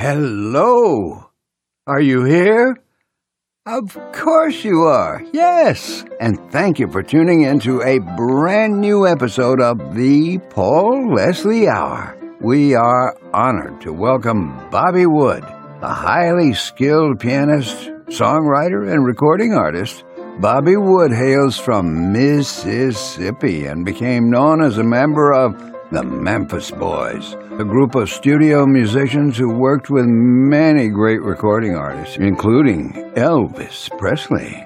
Hello! Are you here? Of course you are, yes! And thank you for tuning in to a brand new episode of the Paul Leslie Hour. We are honored to welcome Bobby Wood, a highly skilled pianist, songwriter, and recording artist. Bobby Wood hails from Mississippi and became known as a member of the Memphis Boys, a group of studio musicians who worked with many great recording artists, including Elvis Presley.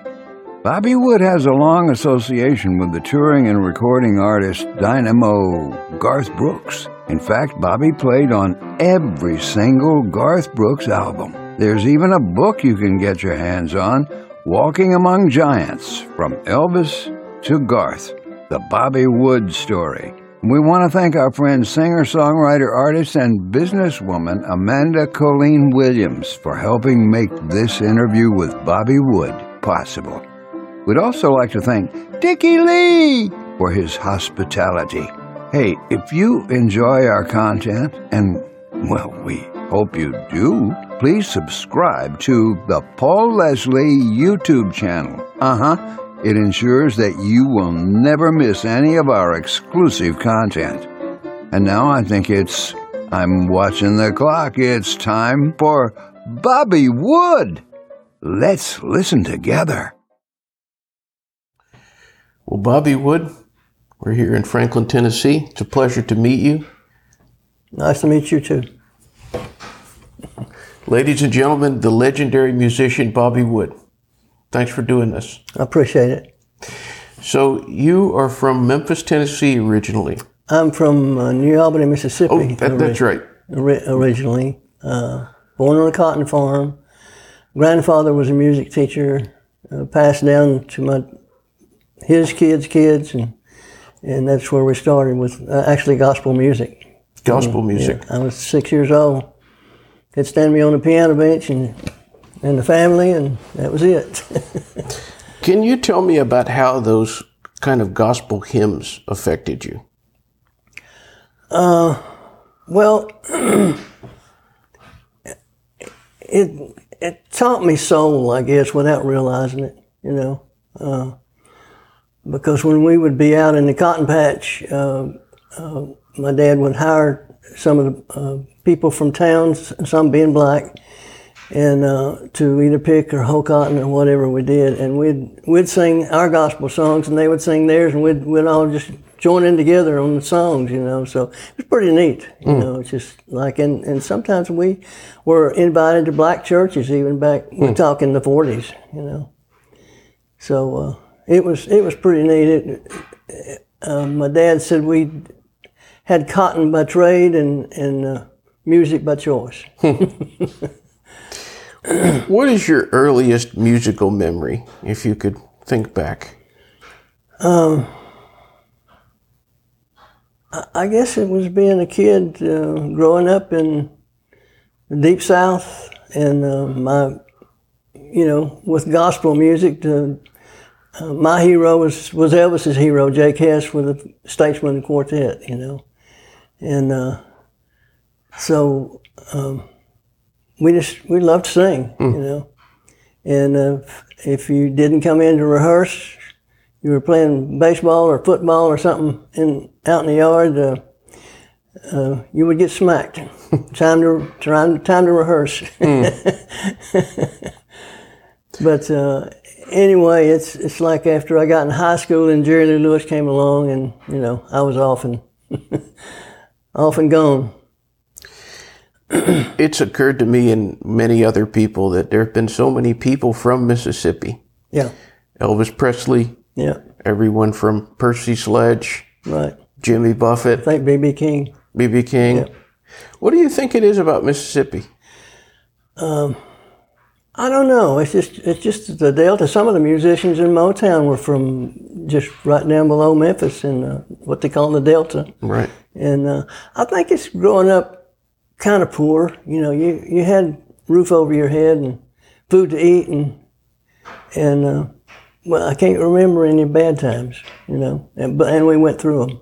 Bobby Wood has a long association with the touring and recording artist Dynamo Garth Brooks. In fact, Bobby played on every single Garth Brooks album. There's even a book you can get your hands on, Walking Among Giants, from Elvis to Garth, the Bobby Wood story. We want to thank our friend, singer, songwriter, artist, and businesswoman Amanda Colleen Williams for helping make this interview with Bobby Wood possible. We'd also like to thank Dickey Lee for his hospitality. Hey, if you enjoy our content, and well, we hope you do, please subscribe to the Paul Leslie YouTube channel. Uh huh. It ensures that you will never miss any of our exclusive content. And now I think it's, I'm watching the clock, it's time for Bobby Wood. Let's listen together. Well, Bobby Wood, we're here in Franklin, Tennessee. It's a pleasure to meet you. Nice to meet you too. Ladies and gentlemen, the legendary musician Bobby Wood. Thanks for doing this. I appreciate it. So, you are from Memphis, Tennessee originally. I'm from uh, New Albany, Mississippi. Oh, that, that's right. ori- originally. Uh, born on a cotton farm. Grandfather was a music teacher, uh, passed down to my his kids' kids, and and that's where we started with uh, actually gospel music. Gospel music. Yeah, I was six years old. They'd stand me on the piano bench and and the family, and that was it. Can you tell me about how those kind of gospel hymns affected you? Well, it it taught me soul, I guess, without realizing it. You know, uh, because when we would be out in the cotton patch, uh, uh, my dad would hire some of the uh, people from towns, some being black, and uh, to either pick or hoe cotton or whatever we did, and we'd we'd sing our gospel songs, and they would sing theirs, and we'd we'd all just join in together on the songs, you know. So it was pretty neat, you know. It's just like, and, and sometimes we were invited to black churches, even back we're talking the '40s, you know. So uh, it was it was pretty neat. It, uh, my dad said we had cotton by trade and and uh, music by choice. What is your earliest musical memory, if you could think back? I guess it was being a kid, uh, growing up in the deep South, and uh, my, you know, with gospel music. To, uh, my hero was was Elvis's hero, Jake Hess, with the Statesmen Quartet. You know, and uh, so um, we just we loved to sing. You know, and uh, if- if you didn't come in to rehearse, you were playing baseball or football or something in out in the yard, uh, uh, you would get smacked. time to time, time to rehearse. but uh, anyway, it's it's like after I got in high school and Jerry Lee Lewis came along, and you know I was off and off and gone. It's occurred to me and many other people that there have been so many people from Mississippi. Yeah, Elvis Presley, yeah, everyone from Percy Sledge, right. Jimmy Buffett, I think BB King. B.B. King. What do you think it is about Mississippi? Um, I don't know. It's just it's just the Delta. Some of the musicians in Motown were from just right down below Memphis in uh, what they call the Delta. Right. And uh, I think it's growing up kind of poor. You know, you you had roof over your head and food to eat, and and uh, well, I can't remember any bad times. You know, and but and we went through them.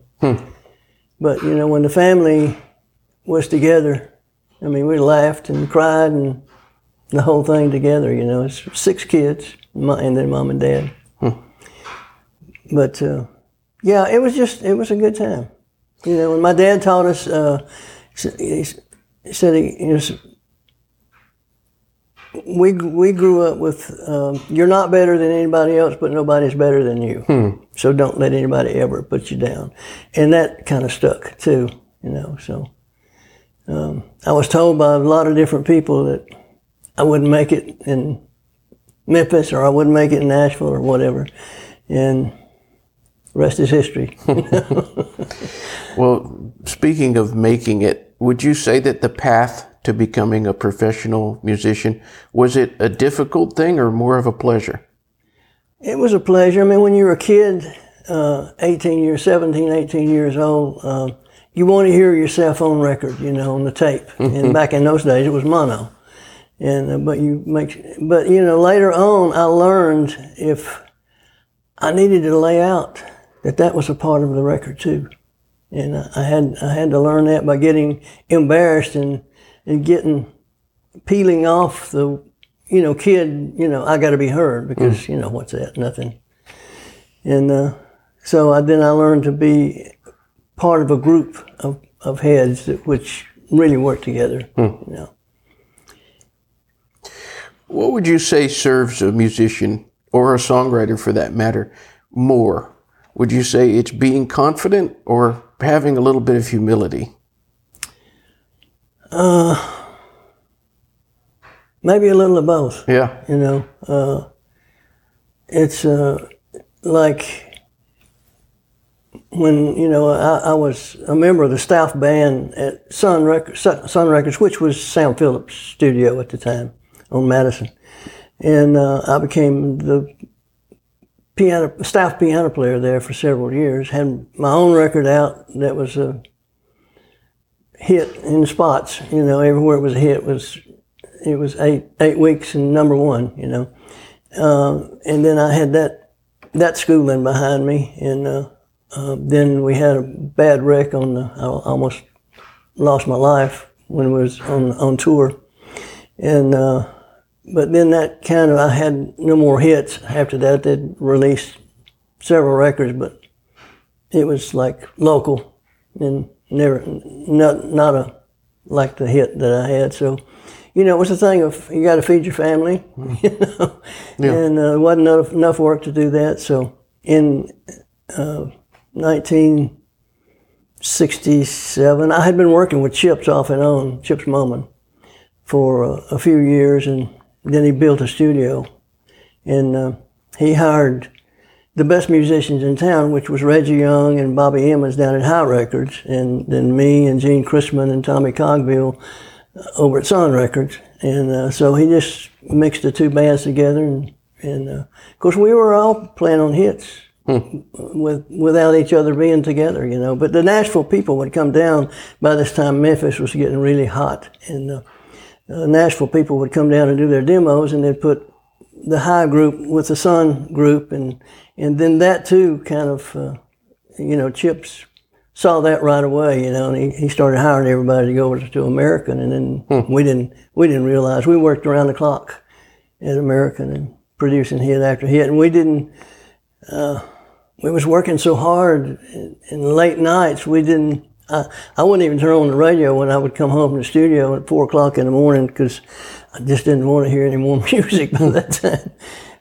But you know, when the family was together, I mean, we laughed and cried and the whole thing together. You know, it's six kids, and then mom and dad. Hmm. But uh, yeah, it was just it was a good time. You know, when my dad taught us, uh, said he, you know, we we grew up with um, you're not better than anybody else, but nobody's better than you. Hmm. So don't let anybody ever put you down, and that kind of stuck too. You know, so um, I was told by a lot of different people that I wouldn't make it in Memphis or I wouldn't make it in Nashville or whatever, and rest is history. well, speaking of making it, would you say that the path to becoming a professional musician was it a difficult thing or more of a pleasure? It was a pleasure. I mean, when you were a kid, uh, 18 years, 17, 18 years old, uh, you want to hear yourself on record, you know, on the tape. and back in those days, it was mono. And uh, but you make, but you know, later on, I learned if I needed to lay out that that was a part of the record too, and I had I had to learn that by getting embarrassed and and getting peeling off the you know kid you know I got to be heard because mm. you know what's that nothing, and uh, so I, then I learned to be part of a group of, of heads that, which really work together. Mm. You know. What would you say serves a musician or a songwriter for that matter more would you say it's being confident or having a little bit of humility? Uh, maybe a little of both. Yeah. You know, uh, it's uh, like when you know I, I, was a member of the staff band at Sun Records, Sun Records, which was Sam Phillips' studio at the time on Madison, and uh, I became the piano staff piano player there for several years. Had my own record out that was a hit in spots. You know, everywhere it was a hit it was it was eight eight weeks and number one. You know, uh, and then I had that that schooling behind me, and uh, uh, then we had a bad wreck on the. I almost lost my life when I was on on tour, and uh, but then that kind of, I had no more hits after that. They'd released several records, but it was like local and never, not, not a, like the hit that I had. So, you know, it was a thing of you got to feed your family, you know, yeah. and uh, wasn't enough, enough work to do that. So in uh, 1967, I had been working with Chips off and on, Chips Moman, for uh, a few years, and then he built a studio, and uh, he hired the best musicians in town, which was Reggie Young and Bobby Emmons down at Hi Records, and then me and Gene Chrisman and Tommy Cogbill uh, over at Sun Records. And uh, so he just mixed the two bands together, and, and uh, of course we were all playing on hits. Hmm. With without each other being together, you know. But the Nashville people would come down. By this time, Memphis was getting really hot, and uh, uh, Nashville people would come down and do their demos, and they'd put the Hi group with the Sun group, and and then that too kind of, uh, you know, Chips saw that right away, you know, and he, he started hiring everybody to go over to American, and then hmm. we didn't we didn't realize we worked around the clock at American and producing hit after hit, and we didn't. Uh, we was working so hard in, in late nights, we didn't I, I wouldn't even turn on the radio when I would come home from the studio at four o'clock in the morning because I just didn't want to hear any more music by that time.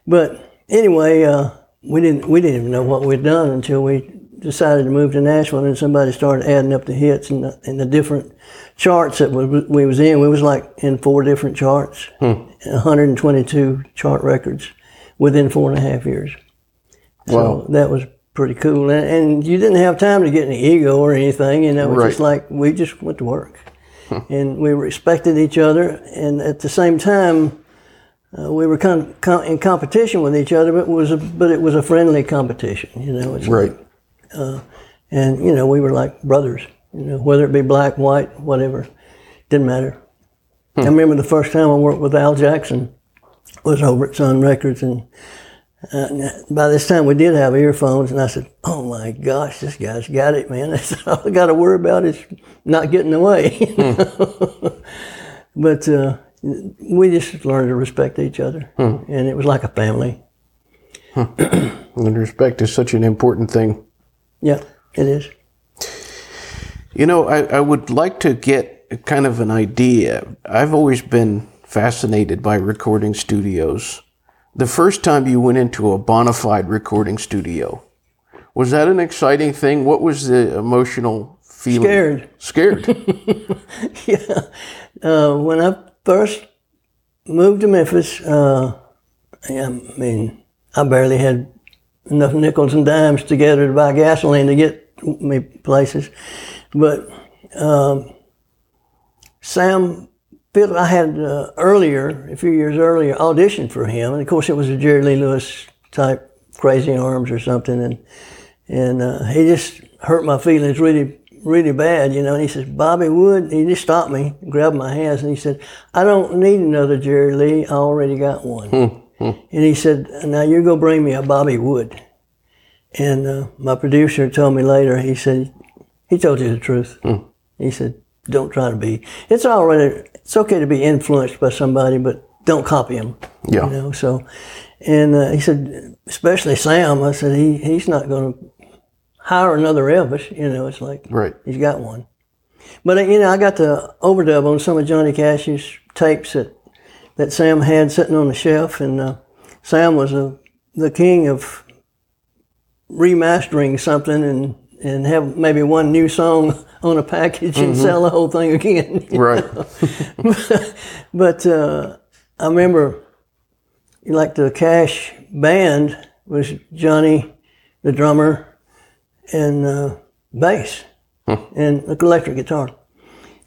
But anyway, uh, we didn't we didn't even know what we'd done until we decided to move to Nashville, and somebody started adding up the hits and the, and the different charts that we, we was in. We was like in four different charts, hmm. 122 chart records within four and a half years. So wow. that was pretty cool. And, and, you didn't have time to get any ego or anything, you know, it was right. just like we just went to work. and we respected each other. And at the same time, uh, we were con- con- in competition with each other, but it was a, but it was a friendly competition, you know. It's right. Like, uh, and you know, we were like brothers, you know, whether it be black, white, whatever, didn't matter. Hmm. I remember the first time I worked with Al Jackson was over at Sun Records, and uh, by this time, we did have earphones, and I said, "Oh my gosh, this guy's got it, man! That's all I got to worry about is not getting away." Hmm. but uh, we just learned to respect each other, and it was like a family. And respect is such an important thing. Yeah, it is. You know, I, I would like to get kind of an idea. I've always been fascinated by recording studios. The first time you went into a bona fide recording studio, was that an exciting thing? What was the emotional feeling? Scared. Scared. yeah. Uh, when I first moved to Memphis, uh, I mean, I barely had enough nickels and dimes together to buy gasoline to get me places. But um, Sam Fiddler, I had uh, earlier, a few years earlier, auditioned for him, and of course it was a Jerry Lee Lewis type Crazy Arms or something, and and uh, he just hurt my feelings really really bad, you know. And he says, Bobby Wood, he just stopped me, grabbed my hands, and he said, I don't need another Jerry Lee. I already got one. And he said, Now you're going to bring me a Bobby Wood. And uh, my producer told me later, he said, He told you the truth. He said, Don't try to be. It's already, it's okay to be influenced by somebody, but don't copy them. Yeah. You know, so, and uh, he said, especially Sam, I said, he, he's not going to hire another Elvis. You know, it's like, right. He's got one. But uh, you know, I got to overdub on some of Johnny Cash's tapes that that Sam had sitting on the shelf, and uh, Sam was a, the king of remastering something and and have maybe one new song on a package and sell the whole thing again. Right. but uh, I remember, like the Cash band was Johnny, the drummer, and uh, bass, and the electric guitar,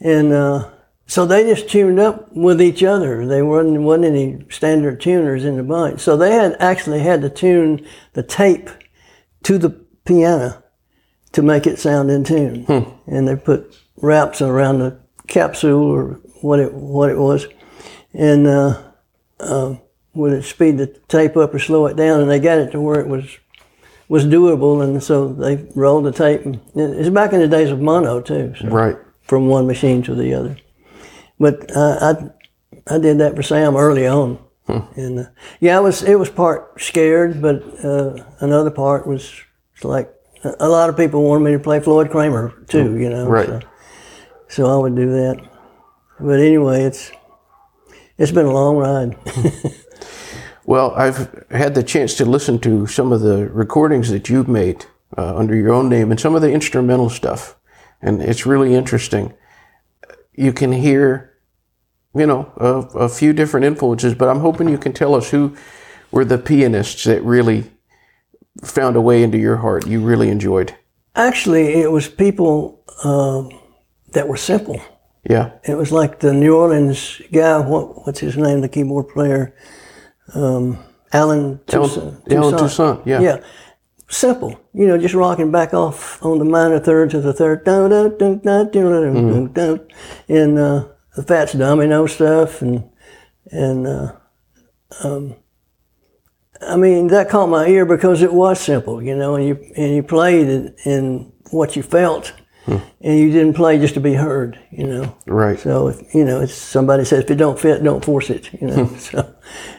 and uh, so they just tuned up with each other. They wasn't wasn't any standard tuners in the bunch, so they had actually had to tune the tape to the piano to make it sound in tune, and they put wraps around the capsule or what it what it was, and uh, uh, would it speed the tape up or slow it down, and they got it to where it was was doable, and so they rolled the tape. And it's back in the days of mono too, so Right. from one machine to the other. But uh, I I did that for Sam early on, and uh, yeah, I was it was part scared, but uh, another part was like a lot of people wanted me to play Floyd Cramer too, you know. Right. So, so I would do that. But anyway, it's it's been a long ride. Well, I've had the chance to listen to some of the recordings that you've made uh, under your own name and some of the instrumental stuff, and it's really interesting. You can hear, you know, a, a few different influences, but I'm hoping you can tell us who were the pianists that really found a way into your heart you really enjoyed? Actually, it was people um, that were simple. Yeah. It was like the New Orleans guy, what, what's his name, the keyboard player, um, Allen Toussaint. Allen, Allen Toussaint, yeah. Yeah. Simple, you know, just rocking back off on the minor third to the third, mm. Mm-hmm. and uh, the Fats Domino stuff, and and uh, um, I mean that caught my ear because it was simple, you know, and you and you played in, in what you felt, and you didn't play just to be heard, you know. Right. So if you know, it's somebody says if it don't fit, don't force it. You know, so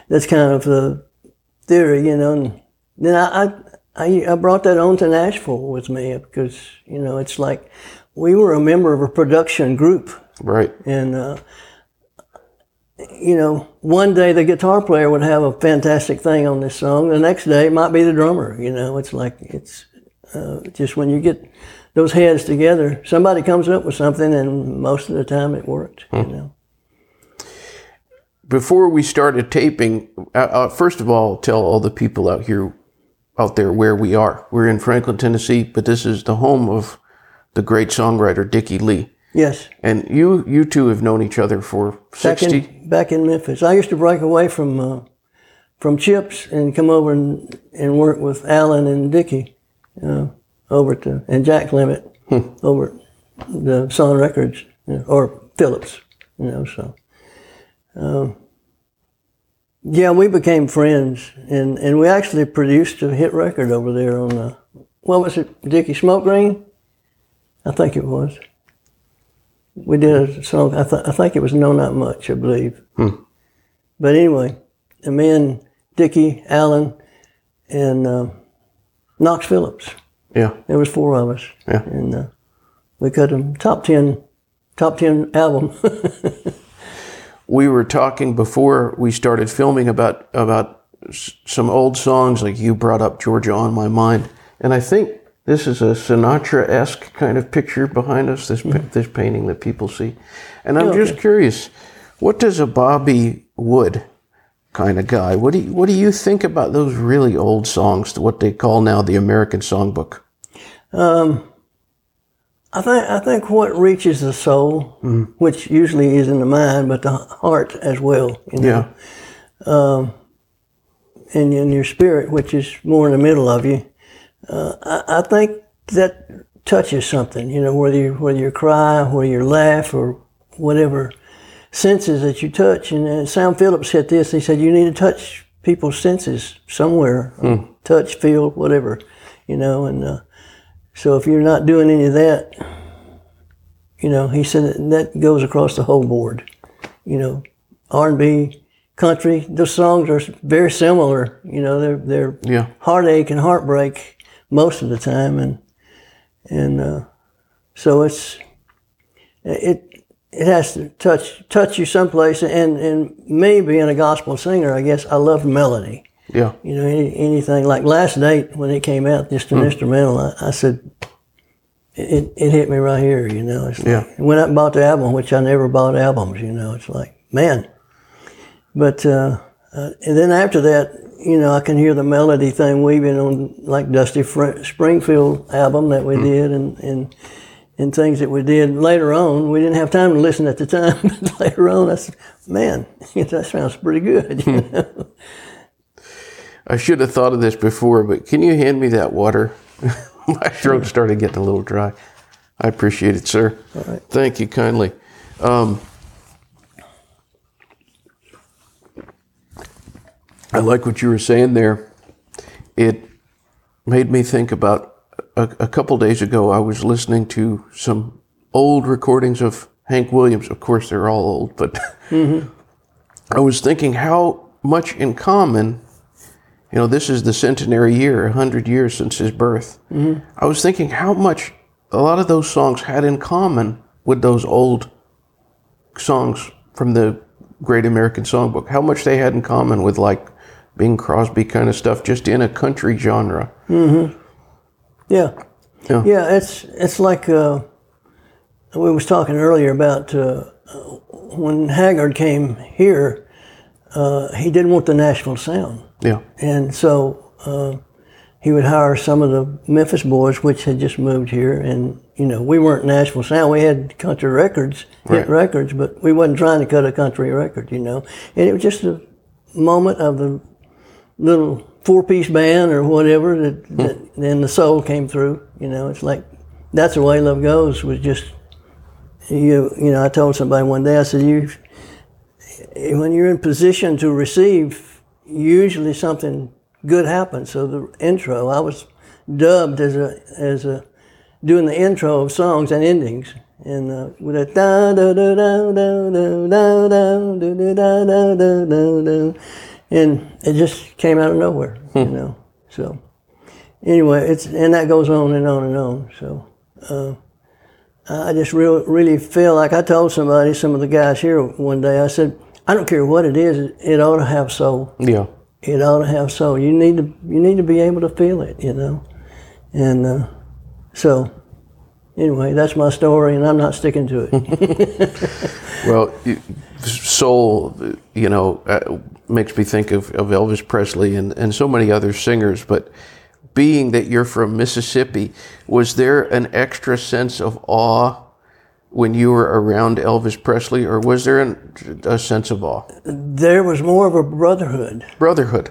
that's kind of the theory, you know. And then I, I I I brought that on to Nashville with me because you know it's like we were a member of a production group, Right. and uh, you know, one day the guitar player would have a fantastic thing on this song. The next day it might be the drummer. You know, it's like it's uh, just when you get those heads together, somebody comes up with something, and most of the time it worked. You know. before we started taping, uh, uh, first of all, tell all the people out here, out there, where we are. We're in Franklin, Tennessee, but this is the home of the great songwriter Dickey Lee. Yes, And you, you two have known each other for back sixty. in back in Memphis, I used to break away from uh, from Chips and come over and, and work with Allen and Dickey uh, over to and Jack Clement over the Sun Records you know, or Phillips, you know. So, um, yeah, we became friends, and, and we actually produced a hit record over there on the what was it, Dickey Smoke Green? I think it was. We did a song. I, th- I think it was "No Not Much," I believe. But anyway, and me and Dickey Allen and uh, Knox Phillips. Yeah. There was four of us, Yeah. and uh, we cut them top ten, top ten album. we were talking before we started filming about about s- some old songs like you brought up Georgia on my mind and I think this is a Sinatra-esque kind of picture behind us this pa- this painting that people see and I'm Mm-hmm. Oh, just curious what does a Bobby Wood kind of guy what do you, what do you think about those really old songs what they call now the American songbook Um, I think I think what reaches the soul, which usually is in the mind, but the heart as well. You know? yeah and in your spirit, which is more in the middle of you. Uh, I, I think that touches something, you know, whether you whether you cry, whether you laugh, or whatever senses that you touch. And uh, Sam Phillips said this. He said you need to touch people's senses somewhere, touch, feel, whatever, you know. And uh, so if you're not doing any of that, you know, he said that, that goes across the whole board. You know, R&B, country. Those songs are very similar. You know, they're they're Yeah. heartache and heartbreak most of the time, and and uh, so it's it it has to touch touch you someplace. And and me being a gospel singer, I guess I love melody. yeah You know, any, anything like last night when it came out, just an instrumental, I, I said, it, it hit me right here, you know. It's Yeah. like, went out and bought the album, which I never bought albums, you know. It's like, man. But, uh, uh, and then after that, you know, I can hear the melody thing weaving on like Dusty Fr- Springfield album that we did and, and, and things that we did later on. We didn't have time to listen at the time, but later on, I said, man, that sounds pretty good. You know? I should have thought of this before, but can you hand me that water? My throat started getting a little dry. I appreciate it, sir. Thank you kindly. Um, I like what you were saying there. It made me think about a, a couple days ago. I was listening to some old recordings of Hank Williams. Of course, they're all old, but I was thinking how much in common you know, this is the centenary year, 100 years since his birth. I was thinking how much a lot of those songs had in common with those old songs from the Great American Songbook. How much they had in common with like Bing Crosby kind of stuff, just in a country genre. Yeah. Yeah. Yeah, it's it's like uh, we was talking earlier about uh, when Haggard came here. Uh, he didn't want the Nashville sound, Yeah. and so uh, he would hire some of the Memphis boys, which had just moved here, and you know we weren't Nashville sound. We had country records, hit Right. records, but we wasn't trying to cut a country record, you know. And it was just a moment of the little four piece band or whatever that, that then the soul came through. You know, it's like that's the way love goes was just you you know, I told somebody one day, I said, You when you're in position to receive, usually something good happens. So the intro, I was dubbed as a as a doing the intro of songs and endings. And uh, with a da da da da da da da da da da da da da da and it just came out of nowhere, you know. So anyway, it's and that goes on and on and on. So uh, I just real, really feel like I told somebody, some of the guys here one day, I said, I don't care what it is, it ought to have soul. Yeah. It ought to have soul. You need to you need to be able to feel it, you know. And uh, so anyway, that's my story, and I'm not sticking to it. Well, you- soul, you know, uh, makes me think of, of Elvis Presley and, and so many other singers. But being that you're from Mississippi, was there an extra sense of awe when you were around Elvis Presley, or was there an, a sense of awe? there was more of a brotherhood. Brotherhood.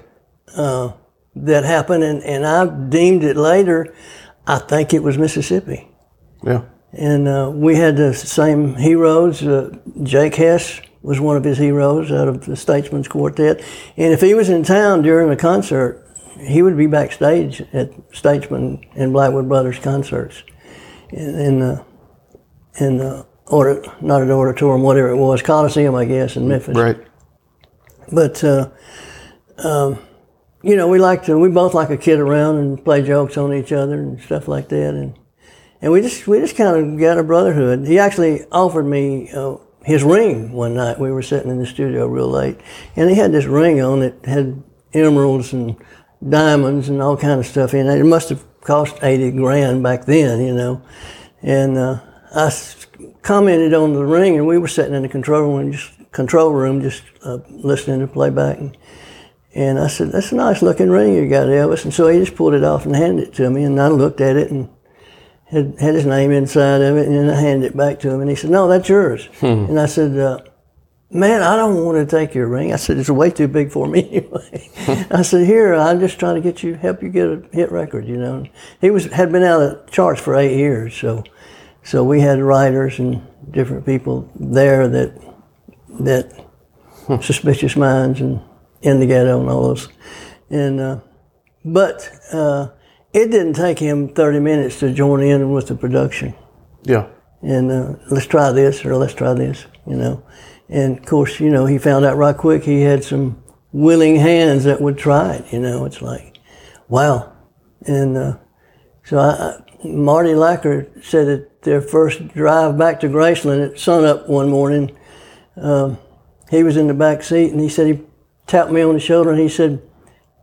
that happened, and, and I deemed it later, I think it was Mississippi. Yeah. And uh, we had the same heroes. Uh, Jake Hess was one of his heroes out of the Statesmen's Quartet. And if he was in town during a concert, he would be backstage at Statesman and Blackwood Brothers concerts. in, and, uh, and uh, or not an auditorium, whatever it was, Coliseum, I guess, in Memphis. Right. But uh, um, you know, we like to we both like to kid around and play jokes on each other and stuff like that, and and we just we just kind of got a brotherhood. He actually offered me uh, his ring one night. We were sitting in the studio real late, and he had this ring on that had emeralds and diamonds and all kind of stuff in it. It must have cost eighty grand back then, you know, and uh, I commented on the ring, and we were sitting in the control room, just control room, just uh, listening to playback. And, and I said, "That's a nice looking ring you got, Elvis." And so he just pulled it off and handed it to me, and I looked at it and had, had his name inside of it, and then I handed it back to him, and he said, "No, that's yours." And I said, uh, "Man, I don't want to take your ring." I said, "It's way too big for me anyway." I said, "Here, I'm just trying to get you, help you get a hit record." You know, he was had been out of charts for eight years, so so we had writers and different people there that that suspicious minds and in the ghetto and all those, and uh, but uh, it didn't take him 30 minutes to join in with the production Yeah. and uh, let's try this or let's try this, you know. And of course, you know, he found out right quick he had some willing hands that would try it, you know. It's like, wow. And uh, so I, Marty Lacker said that their first drive back to Graceland at sunup one morning, um, he was in the back seat and he said, he tapped me on the shoulder and he said,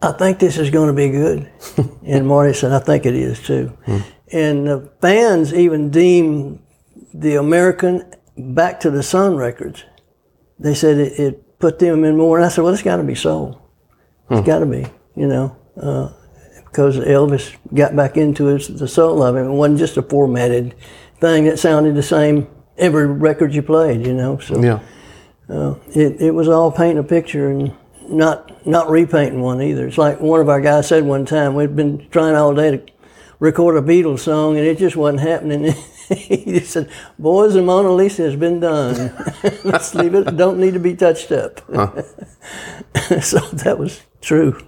I think this is going to be good. and Marty said, I think it is too. Hmm. And the fans even deemed the American Back to the Sun records. They said it, it put them in more. And I said, well, it's got to be soul. It's hmm. got to be, you know, uh, because Elvis got back into his, the soul of it. It wasn't just a formatted thing that sounded the same every record you played, you know. So Yeah. Uh, it, it was all painting a picture and not not repainting one either. It's like one of our guys said one time, we'd been trying all day to record a Beatles song and it just wasn't happening. he just said, Boys, the Mona Lisa has been done. Let's leave it, don't need to be touched up. so that was true.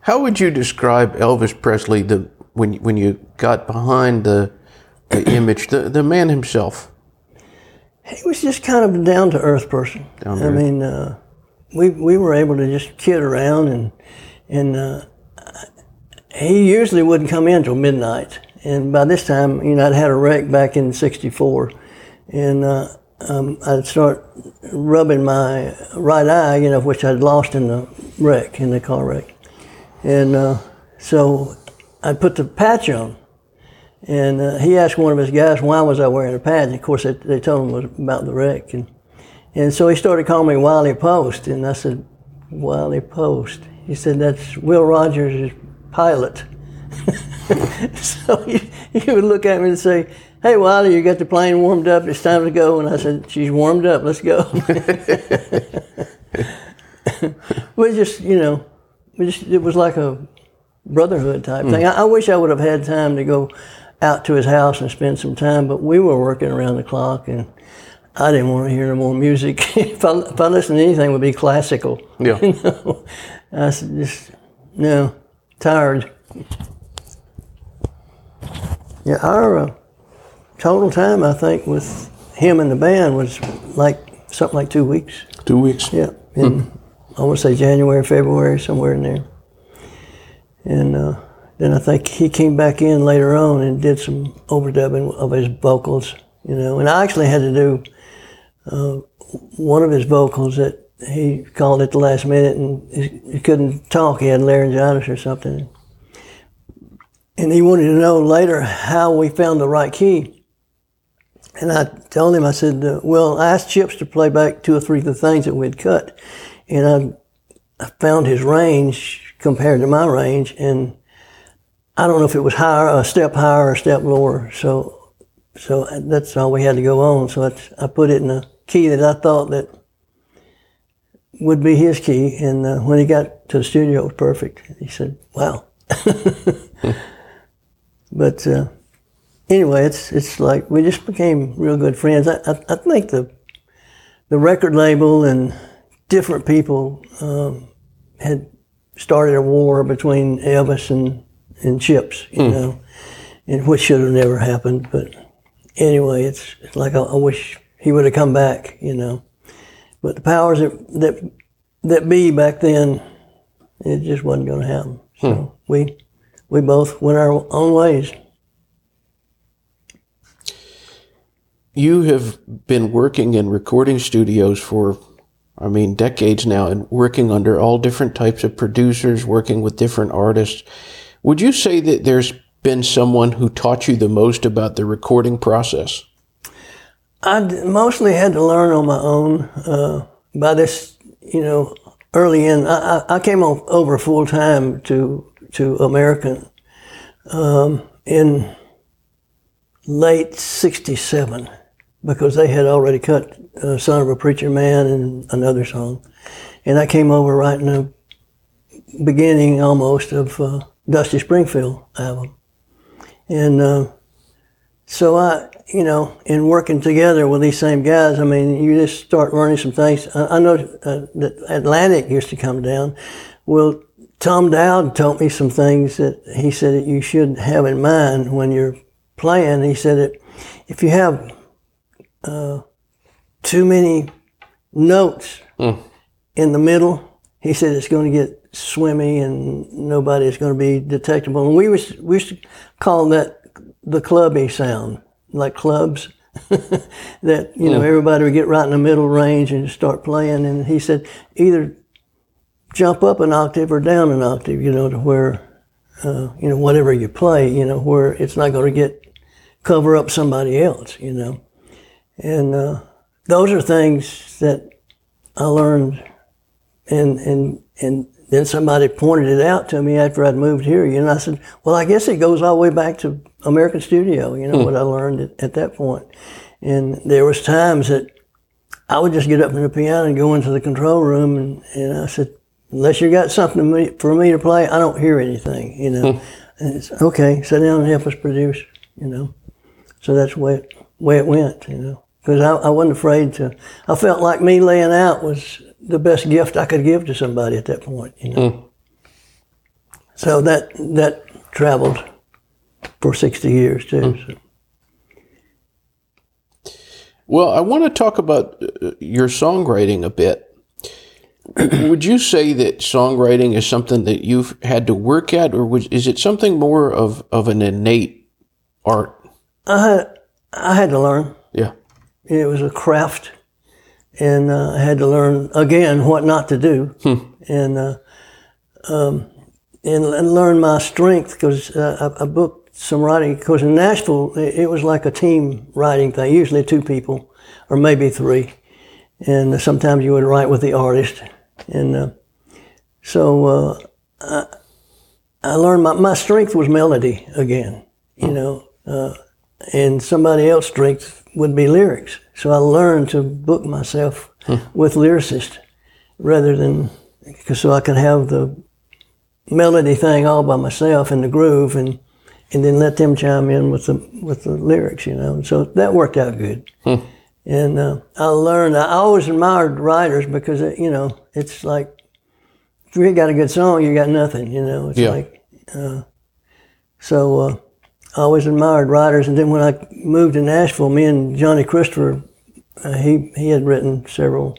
How would you describe Elvis Presley the when when you got behind the the image, the the man himself? He was just kind of a down to earth person. I mean, uh, we we were able to just kid around, and and uh, he usually wouldn't come in till midnight. And by this time, you know, I'd had a wreck back in '64, and uh, um, I'd start rubbing my right eye, you know, which I'd lost in the wreck, in the car wreck, and uh, so I'd put the patch on. And uh, he asked one of his guys, why was I wearing a patch? And of course, they, they told him it was about the wreck. And, and so he started calling me Wiley Post. And I said, Wiley Post. He said, that's Will Rogers' pilot. so he, he would look at me and say, hey, Wiley, you got the plane warmed up. It's time to go. And I said, she's warmed up. Let's go. we just, you know, we just, it was like a brotherhood type thing. Hmm. I, I wish I would have had time to go out to his house and spend some time, but we were working around the clock and I didn't want to hear no more music. if, I, if I listened to anything, it would be classical. Yeah. You know? I said, just, no, tired. Yeah, our uh, total time, I think, with him and the band was like something like two weeks. Two weeks. Yeah, in I want to say January, February, somewhere in there. And uh, then I think he came back in later on and did some overdubbing of his vocals, you know. And I actually had to do uh, one of his vocals that he called at the last minute, and he, couldn't talk. He had laryngitis or something. And he wanted to know later how we found the right key. And I told him, I said, uh, well, I asked Chips to play back two or three of the things that we'd cut. And I, I found his range compared to my range. And I don't know if it was higher, a step higher or a step lower. So, so that's all we had to go on. So that's, I put it in a key that I thought that would be his key. And uh, when he got to the studio, it was perfect. He said, wow. but, uh, anyway, it's it's like we just became real good friends. I, I, I think the the record label and different people um, had started a war between Elvis and, and Chips, you know, and which should have never happened. But anyway, it's, it's like I, I wish he would have come back, you know. But the powers that that that be back then, it just wasn't going to happen. So hmm. we we both went our own ways. You have been working in recording studios for, I mean, decades now, and working under all different types of producers, working with different artists. Would you say that there's been someone who taught you the most about the recording process? I mostly had to learn on my own. Uh, by this, you know, early in, I, I I came over full time to to American um, in late '67 because they had already cut uh, "Son of a Preacher Man" and another song, and I came over right in the beginning almost of uh, Dusty Springfield album, and. Uh, so I, you know, in working together with these same guys, I mean, you just start learning some things. I, I know uh, that Atlantic used to come down. Well, Tom Dowd taught me some things that he said that you should have in mind when you're playing. He said that if you have uh, too many notes in the middle, he said it's going to get swimmy and nobody is going to be detectable. And we was we used to call that the clubby sound, like clubs. that you know everybody would get right in the middle range and start playing. And he said either jump up an octave or down an octave, you know, to where uh, you know whatever you play, you know, where it's not going to get cover up somebody else, you know. And uh, those are things that I learned, and and and then somebody pointed it out to me after I'd moved here. You know, I said, "Well, I guess it goes all the way back to American Studio." You know hmm. what I learned at, at that point. And there was times that I would just get up from the piano and go into the control room, and, and I said, "Unless you got something me, for me to play, I don't hear anything." You know, hmm. and it's okay. Sit down and help us produce. You know, so that's the way it, way it went. You know, because I, I wasn't afraid to. I felt like me laying out was the best gift I could give to somebody at that point. You know, hmm. so that that traveled for sixty years too. So. Well, I want to talk about uh, your songwriting a bit. would you say that songwriting is something that you've had to work at, or was, is it something more of, of an innate art? I had I had to learn. Yeah. It was a craft, and uh, I had to learn again what not to do, and uh, um, and, and learn my strength because uh, I, I booked some writing. Because in Nashville, it, it was like a team writing thing. Usually two people, or maybe three, and sometimes you would write with the artist, and uh, so uh, I, I learned my my strength was melody again. You know. Uh, and somebody else's strength would be lyrics. So I learned to book myself with lyricists rather than because so I could have the melody thing all by myself in the groove and and then let them chime in with the with the lyrics, you know. And so that worked out good. And uh, I learned. I always admired writers because it, you know it's like if you got a good song, you got nothing. You know, it's Yeah. like uh, so. Uh, I always admired writers, and then when I moved to Nashville, me and Johnny Christopher, uh, he he had written several,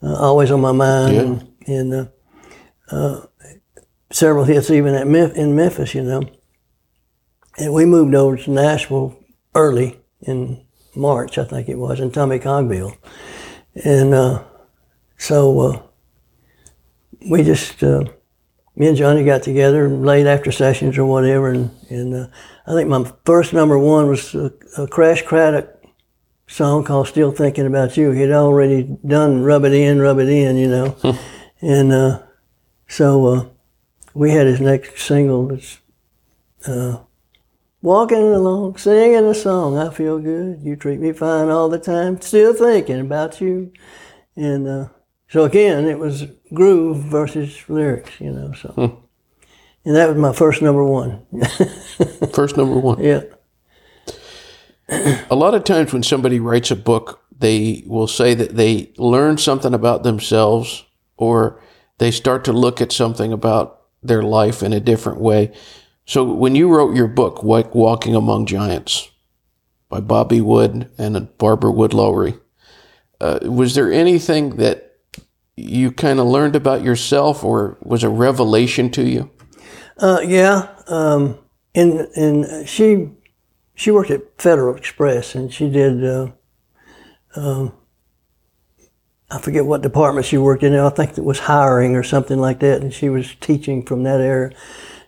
uh, always on my mind, Yeah. and, and uh, uh, several hits even at in Memphis, you know. And we moved over to Nashville early in March, I think it was, in Tommy Cogbill, and uh, so uh, we just uh, me and Johnny got together late after sessions or whatever, and, and uh, I think my first number one was a, a Crash Craddock song called "Still Thinking About You." He'd already done "Rub It In, Rub It In," you know, and uh, so uh, we had his next single that's uh, "Walking Along, Singing a Song." I feel good. You treat me fine all the time. Still thinking about you, and uh, so again, it was groove versus lyrics, you know. So, and that was my first number one. First number one. yeah. A lot of times when somebody writes a book, they will say that they learn something about themselves or they start to look at something about their life in a different way. So when you wrote your book, Walking Among Giants, by Bobby Wood and Barbara Wood Lowry. Uh, was there anything that you kind of learned about yourself or was a revelation to you? Uh, yeah. Um, and, and she, she worked at Federal Express and she did, uh, um, I forget what department she worked in. I think it was hiring or something like that. And she was teaching from that area.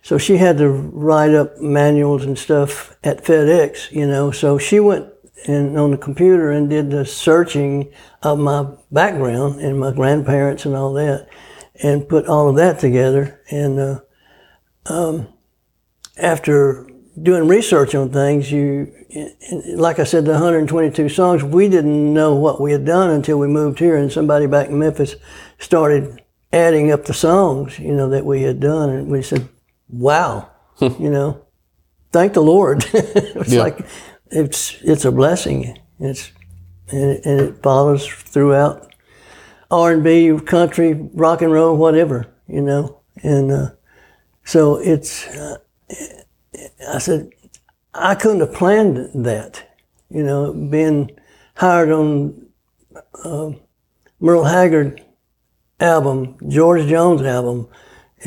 So she had to write up manuals and stuff at FedEx, you know. So she went and on the computer and did the searching of my background and my grandparents and all that, and put all of that together. And uh, um, after doing research on things, you, like I said, the 122 songs, we didn't know what we had done until we moved here, and somebody back in Memphis started adding up the songs, you know, that we had done, and we said, "Wow, you know, thank the Lord." it's yeah. like it's it's a blessing. It's and it, and it follows throughout R and B, country, rock and roll, whatever, you know, and uh, so it's. Uh, I said, I couldn't have planned that, you know, being hired on uh, Merle Haggard album, George Jones album.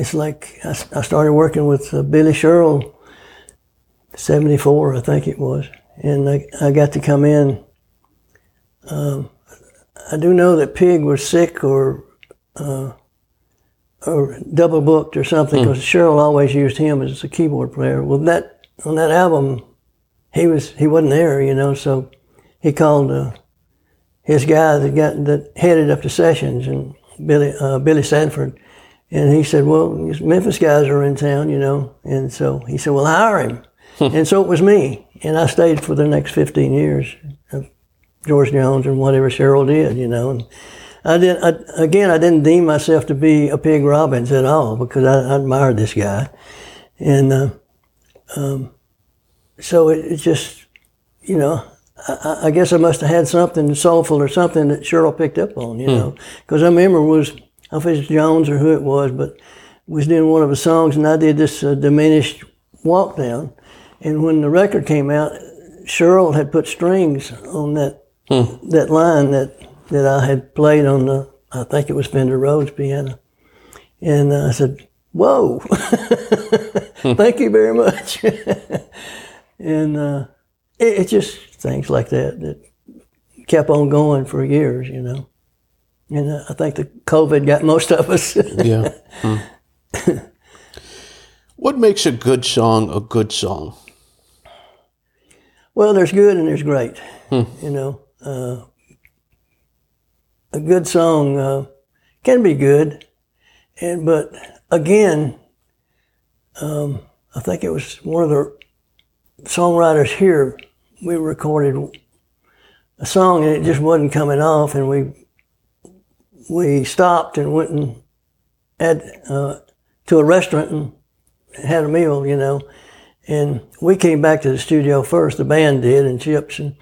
It's like I, I started working with uh, Billy Sherrill, 74, I think it was, and I, I got to come in. Um, I do know that Pig was sick or uh, or double booked or something because mm. Sherrill always used him as a keyboard player. Well, that on that album, he was he wasn't there, you know, so he called uh, his guy that got that headed up the sessions and Billy uh, Billy Sanford, and he said, "Well, these Memphis guys are in town, you know," and so he said, "Well, hire him," and so it was me, and I stayed for the next fifteen years of George Jones and whatever Sherrill did, you know. And, I didn't. I, again, I didn't deem myself to be a Pig Robbins at all because I, I admired this guy, and uh, um, so it, it, just, you know, I, I, guess I must have had something soulful or something that Sherrill picked up on, you hmm. know, because I remember was I don't know if it's Jones or who it was, but was doing one of the songs, and I did this uh, diminished walk down, and when the record came out, Sherrill had put strings on that hmm. that line that that I had played on the, I think it was Fender Rhodes piano. And uh, I said, Whoa, thank you very much. and uh, it, it, just things like that that kept on going for years, you know. And uh, I think the COVID got most of us. yeah. Hmm. what makes a good song a good song? Well, there's good and there's great. Hmm. You know, uh, a good song uh, can be good, and but again, um, I think it was one of the songwriters here. We recorded a song and it just wasn't coming off, and we we stopped and went and had uh, to a restaurant and had a meal, you know. And we came back to the studio first. The band did, and Chips and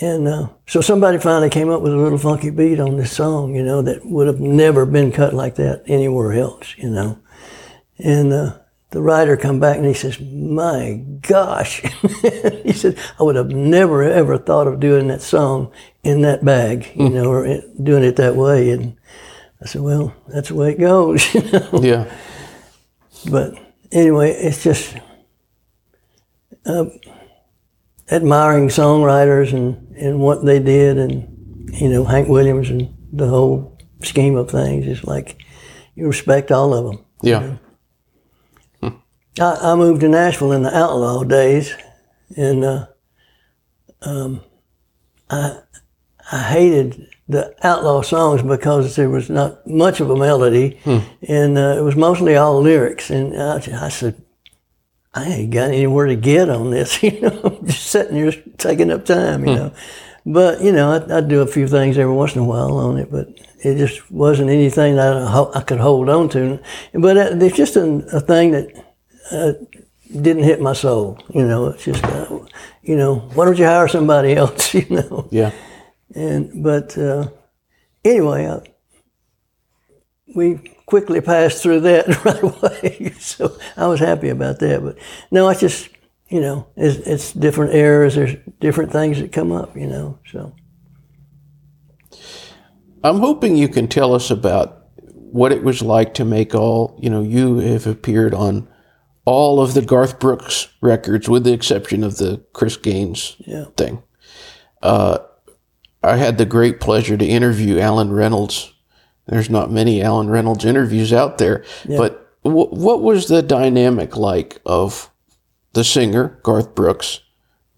and uh, so somebody finally came up with a little funky beat on this song, you know, that would have never been cut like that anywhere else, you know. And uh, the writer come back and he says, "My gosh," he said, "I would have never ever thought of doing that song in that bag, you know, or doing it that way." And I said, "Well, that's the way it goes," you know. Yeah. But anyway, it's just. Uh, admiring songwriters and, and what they did and, you know, Hank Williams and the whole scheme of things. It's like you respect all of them. Yeah. You know? I, I, moved to Nashville in the outlaw days and uh, um, I, I hated the outlaw songs because there was not much of a melody hmm. and uh, it was mostly all lyrics. And I, I said, I ain't got anywhere to get on this, you know, just sitting here taking up time, you hmm. know. But, you know, I, I do a few things every once in a while on it, but it just wasn't anything that I, I could hold on to. But it's just a, a thing that uh, didn't hit my soul, you know. It's just, uh, you know, why don't you hire somebody else, you know? Yeah. And, but uh, anyway, I, we quickly passed through that right away. so I was happy about that. But no, it's just you know, it's, it's different eras. There's different things that come up, you know. So I'm hoping you can tell us about what it was like to make all, you know, you have appeared on all of the Garth Brooks records with the exception of the Chris Gaines Yeah. thing. Uh, I had the great pleasure to interview Allen Reynolds. There's not many Allen Reynolds interviews out there, but w- what was the dynamic like of the singer, Garth Brooks,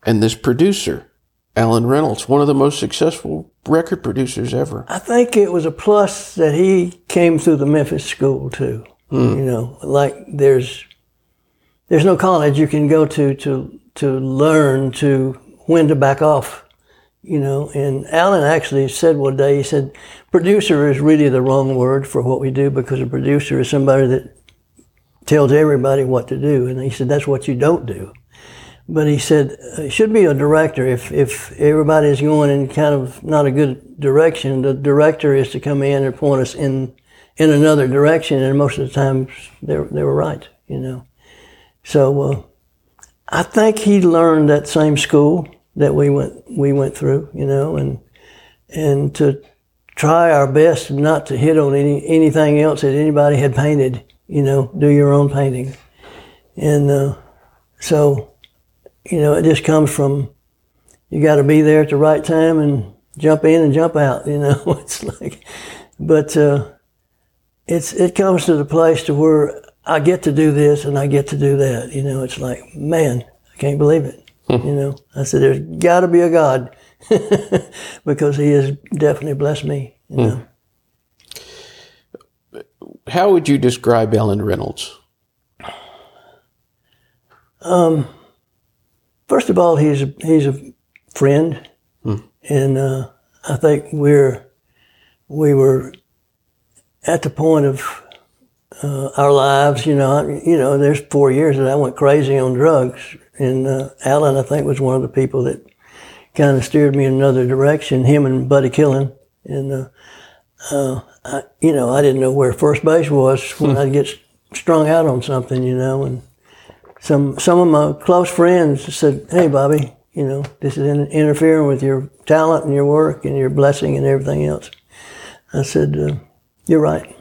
and this producer, Allen Reynolds, one of the most successful record producers ever? I think it was a plus that he came through the Memphis school too. You know, like there's there's no college you can go to to to learn to when to back off. You know, and Allen actually said one day, he said, producer is really the wrong word for what we do because a producer is somebody that tells everybody what to do. And he said, that's what you don't do. But he said it should be a director. If if everybody is going in kind of not a good direction, the director is to come in and point us in in another direction. And most of the times they they were right, you know. So uh, I think he learned that same school that we went we went through, you know, and and to try our best not to hit on any anything else that anybody had painted, you know, do your own painting, and uh, so you know, it just comes from you got to be there at the right time and jump in and jump out. You know, it's like, but uh, it's it comes to the place to where I get to do this and I get to do that. You know, it's like, man, I can't believe it. you know, I said, there's got to be a God because He has definitely blessed me. You know. How would you describe Allen Reynolds? Um, First of all, he's a, he's a friend, and uh, I think we're we were at the point of uh, our lives. You know, I- you know, there's four years that I went crazy on drugs, and uh, Allen, I think, was one of the people that kind of steered me in another direction. Him and Buddy Killen, and uh, uh, I, you know, I didn't know where first base was when I'd get strung out on something. You know, and some some of my close friends said, "Hey, Bobby, you know this is in, interfering with your talent and your work and your blessing and everything else." I said, uh, "You're right.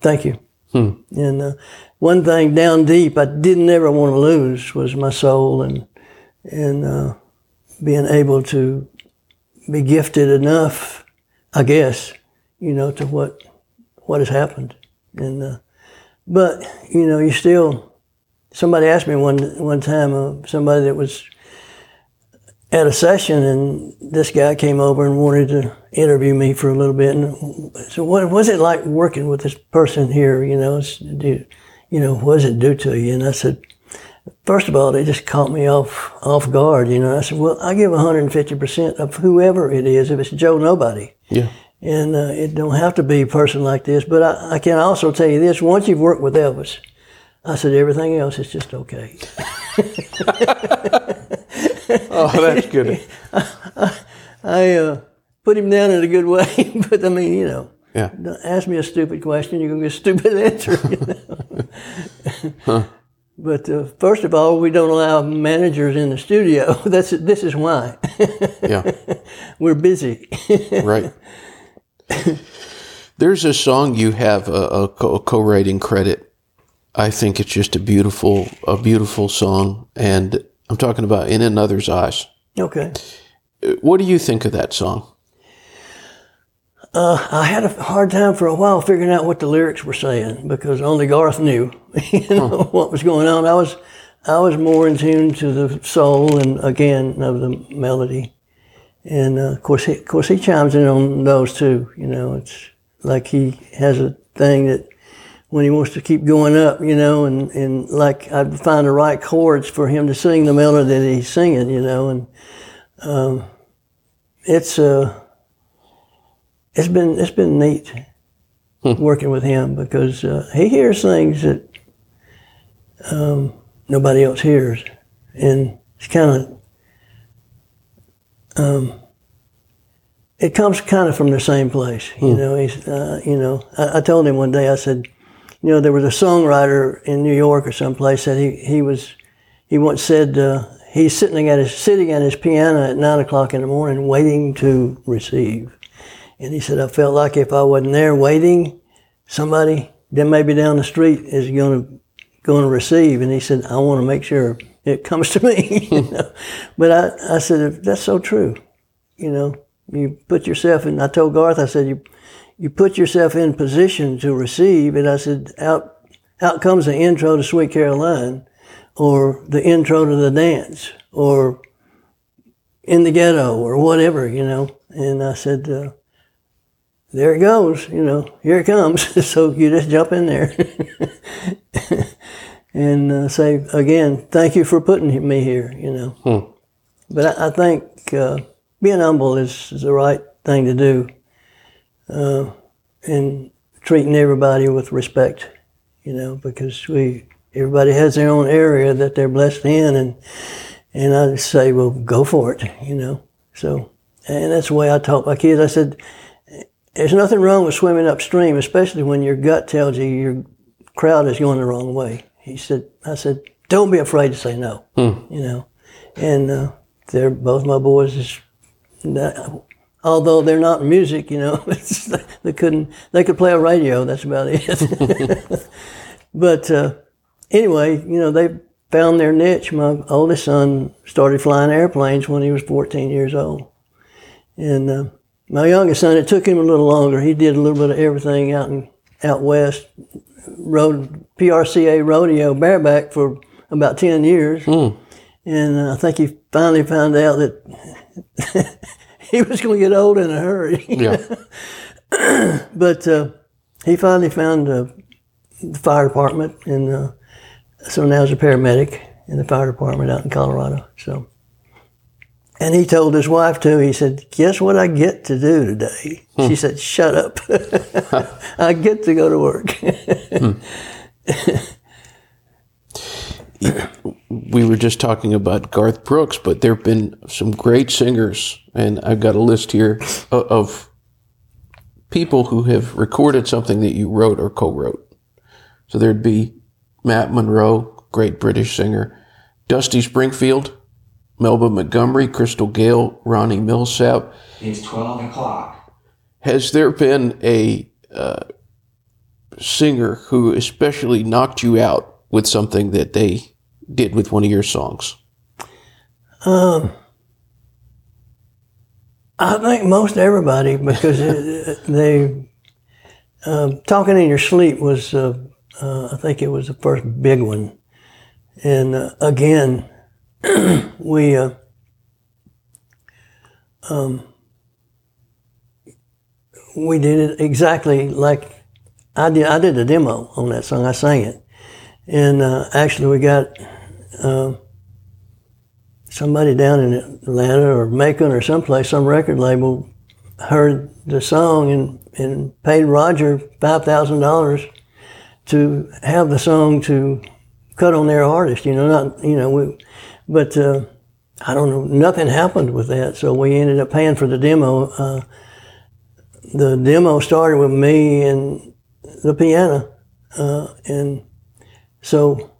Thank you." And uh, one thing down deep I didn't ever want to lose was my soul and and uh, being able to be gifted enough, I guess, you know, to what what has happened. And uh, but you know, you still somebody asked me one one time, somebody that was at a session, and this guy came over and wanted to interview me for a little bit. And so, what was it like working with this person here? You know, do, you know, what does it do to you? And I said, first of all, they just caught me off off guard. You know, I said, well, I give 150 percent of whoever it is, if it's Joe Nobody. Yeah. And uh, it don't have to be a person like this. But I, I can also tell you this: once you've worked with Elvis, I said everything else is just okay. Oh, that's good. I uh, put him down in a good way, but I mean, you know, Yeah. don't ask me a stupid question, you're gonna get a stupid answer. You know? But uh, first of all, we don't allow managers in the studio. That's this is why Yeah. we're busy. Right. There's a song you have a, a co-writing credit. I think it's just a beautiful, a beautiful song, and I'm talking about "In Another's Eyes." okay. What do you think of that song? Uh, I had a hard time for a while figuring out what the lyrics were saying because only Garth knew, you know, what was going on. I was, I was more in tune to the soul and again of the melody, and uh, of course, he, of course, he chimes in on those too. You know, it's like he has a thing that when he wants to keep going up, you know, and, and like I'd find the right chords for him to sing the melody that he's singing, you know, and um, it's uh it's been it's been neat working with him because uh, he hears things that um, nobody else hears, and it's kind of um, it comes kind of from the same place. You know, he's uh, you know I, I told him one day I said, you know, there was a songwriter in New York or someplace that he he was. He once said uh, he's sitting at his sitting at his piano at nine o'clock in the morning, waiting to receive. And he said, I felt like if I wasn't there waiting, somebody then maybe down the street is going to going to receive. And he said, I want to make sure it comes to me. you know? But I, I said, that's so true. You know, you put yourself in. I told Garth, I said, you you put yourself in position to receive. And I said, out out comes the intro to Sweet Caroline, or the intro to the dance, or in the ghetto, or whatever. You know. And I said. Uh, there it goes, you know, here it comes. so you just jump in there and uh, say, again, thank you for putting me here, you know. Hmm. But I, I think uh, being humble is, is, the right thing to do uh, and treating everybody with respect, you know, because we everybody has their own area that they're blessed in. And, and I just say, well, go for it, you know. So, and that's the way I taught my kids. I said, there's nothing wrong with swimming upstream, especially when your gut tells you your crowd is going the wrong way. He said, I said, don't be afraid to say no, hmm. you know. And uh, they're both my boys. Is, although they're not music, you know, they couldn't. They could play a radio. That's about it. but uh, anyway, you know, they found their niche. My oldest son started flying airplanes when he was 14 years old, and uh, my youngest son, it took him a little longer. He did a little bit of everything out in out west. Rode PRCA rodeo bareback for about ten years, mm. and uh, I think he finally found out that he was going to get old in a hurry. Yeah. but uh, he finally found uh, the fire department, and uh, so now he's a paramedic in the fire department out in Colorado. So and he told his wife too, he said, Guess what I get to do today? Hmm. She said, Shut up. I get to go to work. hmm. we were just talking about Garth Brooks, but there have been some great singers, and I've got a list here of people who have recorded something that you wrote or co wrote. So there'd be Matt Monro, great British singer, Dusty Springfield, Melba Montgomery, Crystal Gayle, Ronnie Milsap. It's 12 o'clock. Has there been a uh, singer who especially knocked you out with something that they did with one of your songs? Um, I think most everybody because they um, talking in your sleep was uh, uh, I think it was the first big one, and uh, again we uh, um, we did it exactly like I did. I did a demo on that song. I sang it, and uh, actually we got uh, somebody down in Atlanta or Macon or someplace, some record label, heard the song and and paid Roger five thousand dollars to have the song to cut on their artist. You know, not you know we but uh, I don't know, nothing happened with that. So we ended up paying for the demo. Uh, the demo started with me and the piano. Uh, and so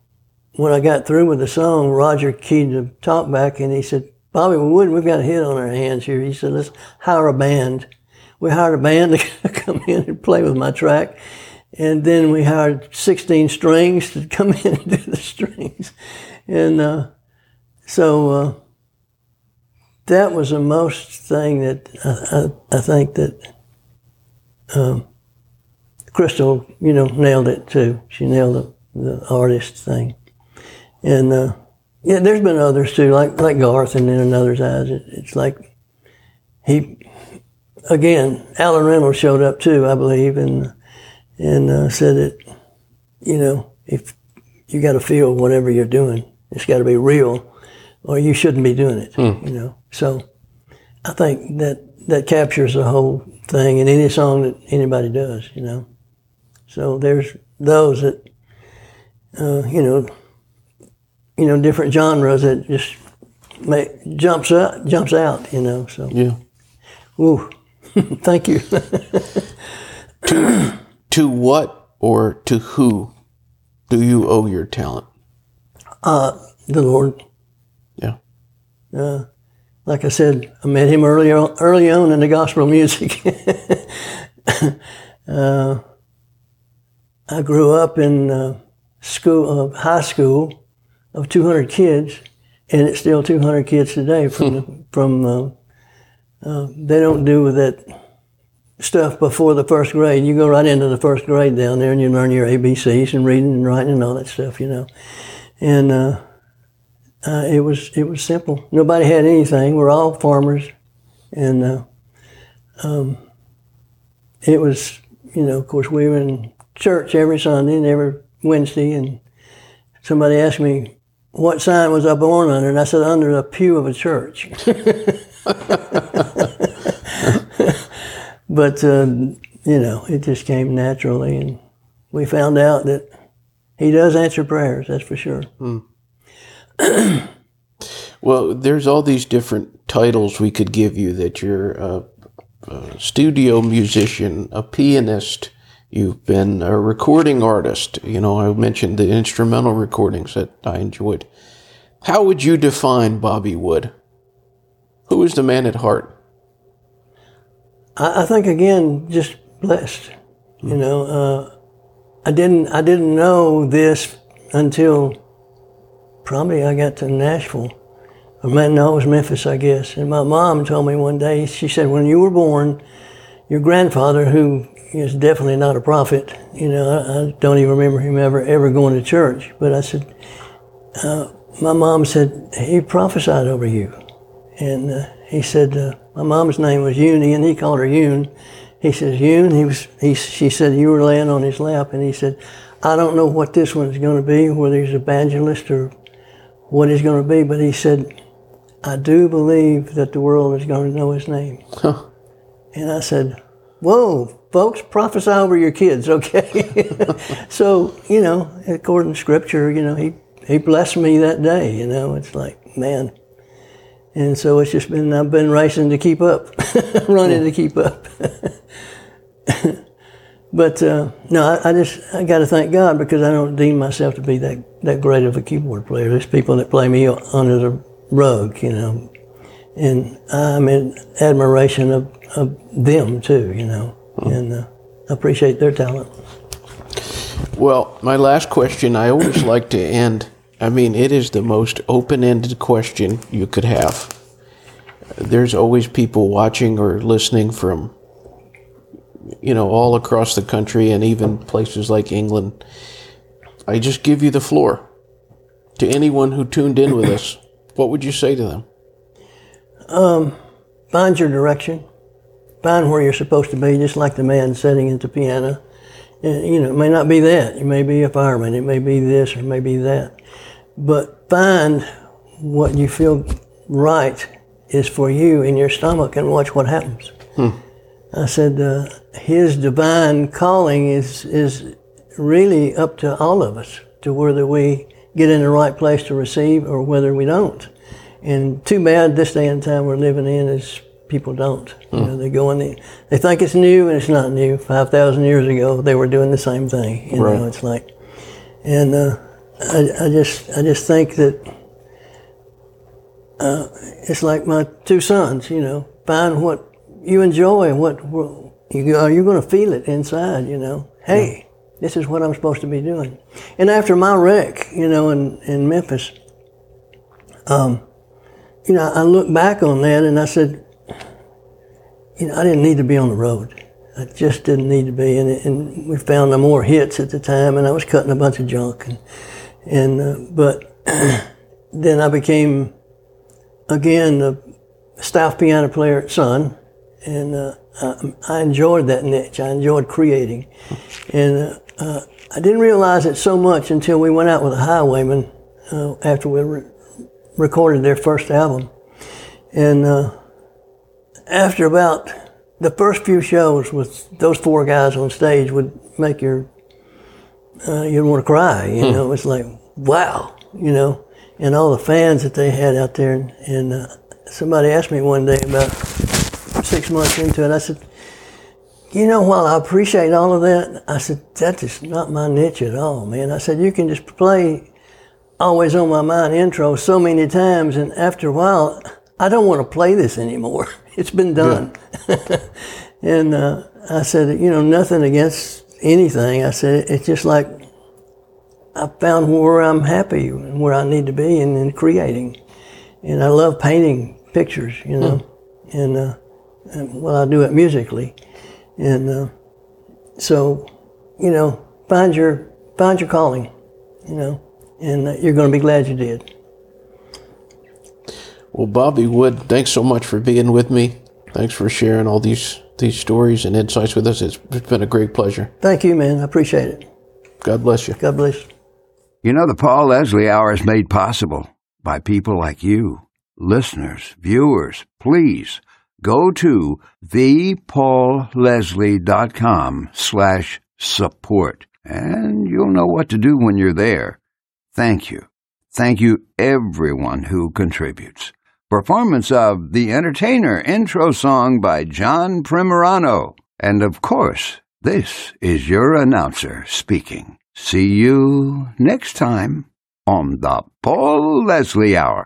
when I got through with the song, Roger keyed the talk back and he said, Bobby Wood, we've got a hit on our hands here. He said, let's hire a band. We hired a band to come in and play with my track. And then we hired 16 strings to come in and do the strings. And uh, so uh, that was the most thing that I, I, I think that um, Crystal, you know, nailed it too. She nailed the, the artist thing, and uh, yeah, there's been others too, like like Garth, and then in others' eyes, it, it's like he again. Allen Reynolds showed up too, I believe, and and uh, said that you know if you got to feel whatever you're doing, it's got to be real or you shouldn't be doing it. Hmm. You know, so I think that that captures the whole thing in any song that anybody does. You know, so there's those that uh, you know, you know, different genres that just make, jumps out, jumps out. You know, so yeah. Ooh, thank you. to to what or to who do you owe your talent? Uh, the Lord. Yeah. Uh, like I said, I met him early on, early on in the gospel music. uh, I grew up in uh, school, uh, high school, of 200 kids, and it's still 200 kids today. From the, from uh, uh, they don't do that stuff before the first grade. You go right into the first grade down there, and you learn your ABCs and reading and writing and all that stuff, you know. And uh, uh, it was it was simple. Nobody had anything. We're all farmers, and uh, um, it was you know. Of course, we were in church every Sunday and every Wednesday, and somebody asked me what sign was I born under, and I said under the pew of a church. but uh, you know, it just came naturally, and we found out that he does answer prayers. That's for sure. Well, there's all these different titles we could give you that you're a, a studio musician, a pianist, you've been a recording artist. You know, I mentioned the instrumental recordings that I enjoyed. How would you define Bobby Wood? Who is the man at heart? I, I think again, just blessed. You know, uh, I didn't I didn't know this until probably I got to Nashville. I man, no, it was Memphis, I guess. And my mom told me one day. She said, when you were born, your grandfather, who is definitely not a prophet, you know, I, I don't even remember him ever ever going to church. But I said, uh, my mom said he prophesied over you, and uh, he said uh, my mom's name was Uni, and he called her Yoon. He says Yoon. He was. He, she said you were laying on his lap, and he said, I don't know what this one's going to be, whether he's a evangelist or what he's going to be, but he said, I do believe that the world is going to know his name. Huh. And I said, Whoa, folks, prophesy over your kids, okay? so, you know, according to scripture, you know, he, he blessed me that day, you know, it's like, man. And so it's just been, I've been racing to keep up, running to keep up. but uh, no, I, I just, I got to thank God because I don't deem myself to be that, that great of a keyboard player. There's people that play me under the rug, you know, and I'm in admiration of, of them too, you know, and uh, appreciate their talent. Well, my last question, I always like to end. I mean, it is the most open ended question you could have. There's always people watching or listening from, you know, all across the country and even places like England. I just give you the floor. To anyone who tuned in with us, what would you say to them? Um, find your direction, find where you're supposed to be, just like the man sitting at the piano. And, you know, it may not be that. You may be a fireman. It may be this or it may be that. But find what you feel right is for you in your stomach and watch what happens. I said, uh, his divine calling is, is really up to all of us to whether we get in the right place to receive or whether we don't. And too bad this day and time we're living in is people don't. You know, they go in, the, they think it's new and it's not new. 5,000 years ago, they were doing the same thing. You Right. know, it's like, and uh, I, I just, I just think that uh, it's like my two sons. You know, find what you enjoy and what, what you are you going to feel it inside. You know, hey, this is what I'm supposed to be doing. And after my wreck, you know, in in Memphis, um, you know, I look back on that and I said, you know, I didn't need to be on the road. I just didn't need to be. And, and we found no more hits at the time, and I was cutting a bunch of junk. And, and uh, but then I became again the staff piano player at Sun, and uh, I, I enjoyed that niche. I enjoyed creating, and uh, uh, I didn't realize it so much until we went out with the Highwaymen uh, after we re- recorded their first album, and uh, after about the first few shows with those four guys on stage would make your uh, you'd want to cry. You know, it's like wow, you know, and all the fans that they had out there. And, and uh, somebody asked me one day about six months into it. I said, you know, while I appreciate all of that, I said that is not my niche at all, man. I said you can just play always on my mind intro so many times, and after a while, I don't want to play this anymore. It's been done. and uh, I said, you know, nothing against anything. I said, it's just like I found where I'm happy and where I need to be and in creating. And I love painting pictures, you know, Hmm. and, uh, and well, I do it musically. And uh, so, you know, find your find your calling, you know, and uh, you're going to be glad you did. Well, Bobby Wood, thanks so much for being with me. Thanks for sharing all these these stories and insights with us. It's, it's been a great pleasure. Thank you, man. I appreciate it. God bless you. God bless. You know, the Paul Leslie Hour is made possible by people like you, listeners, viewers. Please go to thepaulleslie.com slash support, and you'll know what to do when you're there. Thank you. Thank you, everyone who contributes. Performance of The Entertainer intro song by John Primorano. And of course, this is your announcer speaking. See you next time on the Paul Leslie Hour.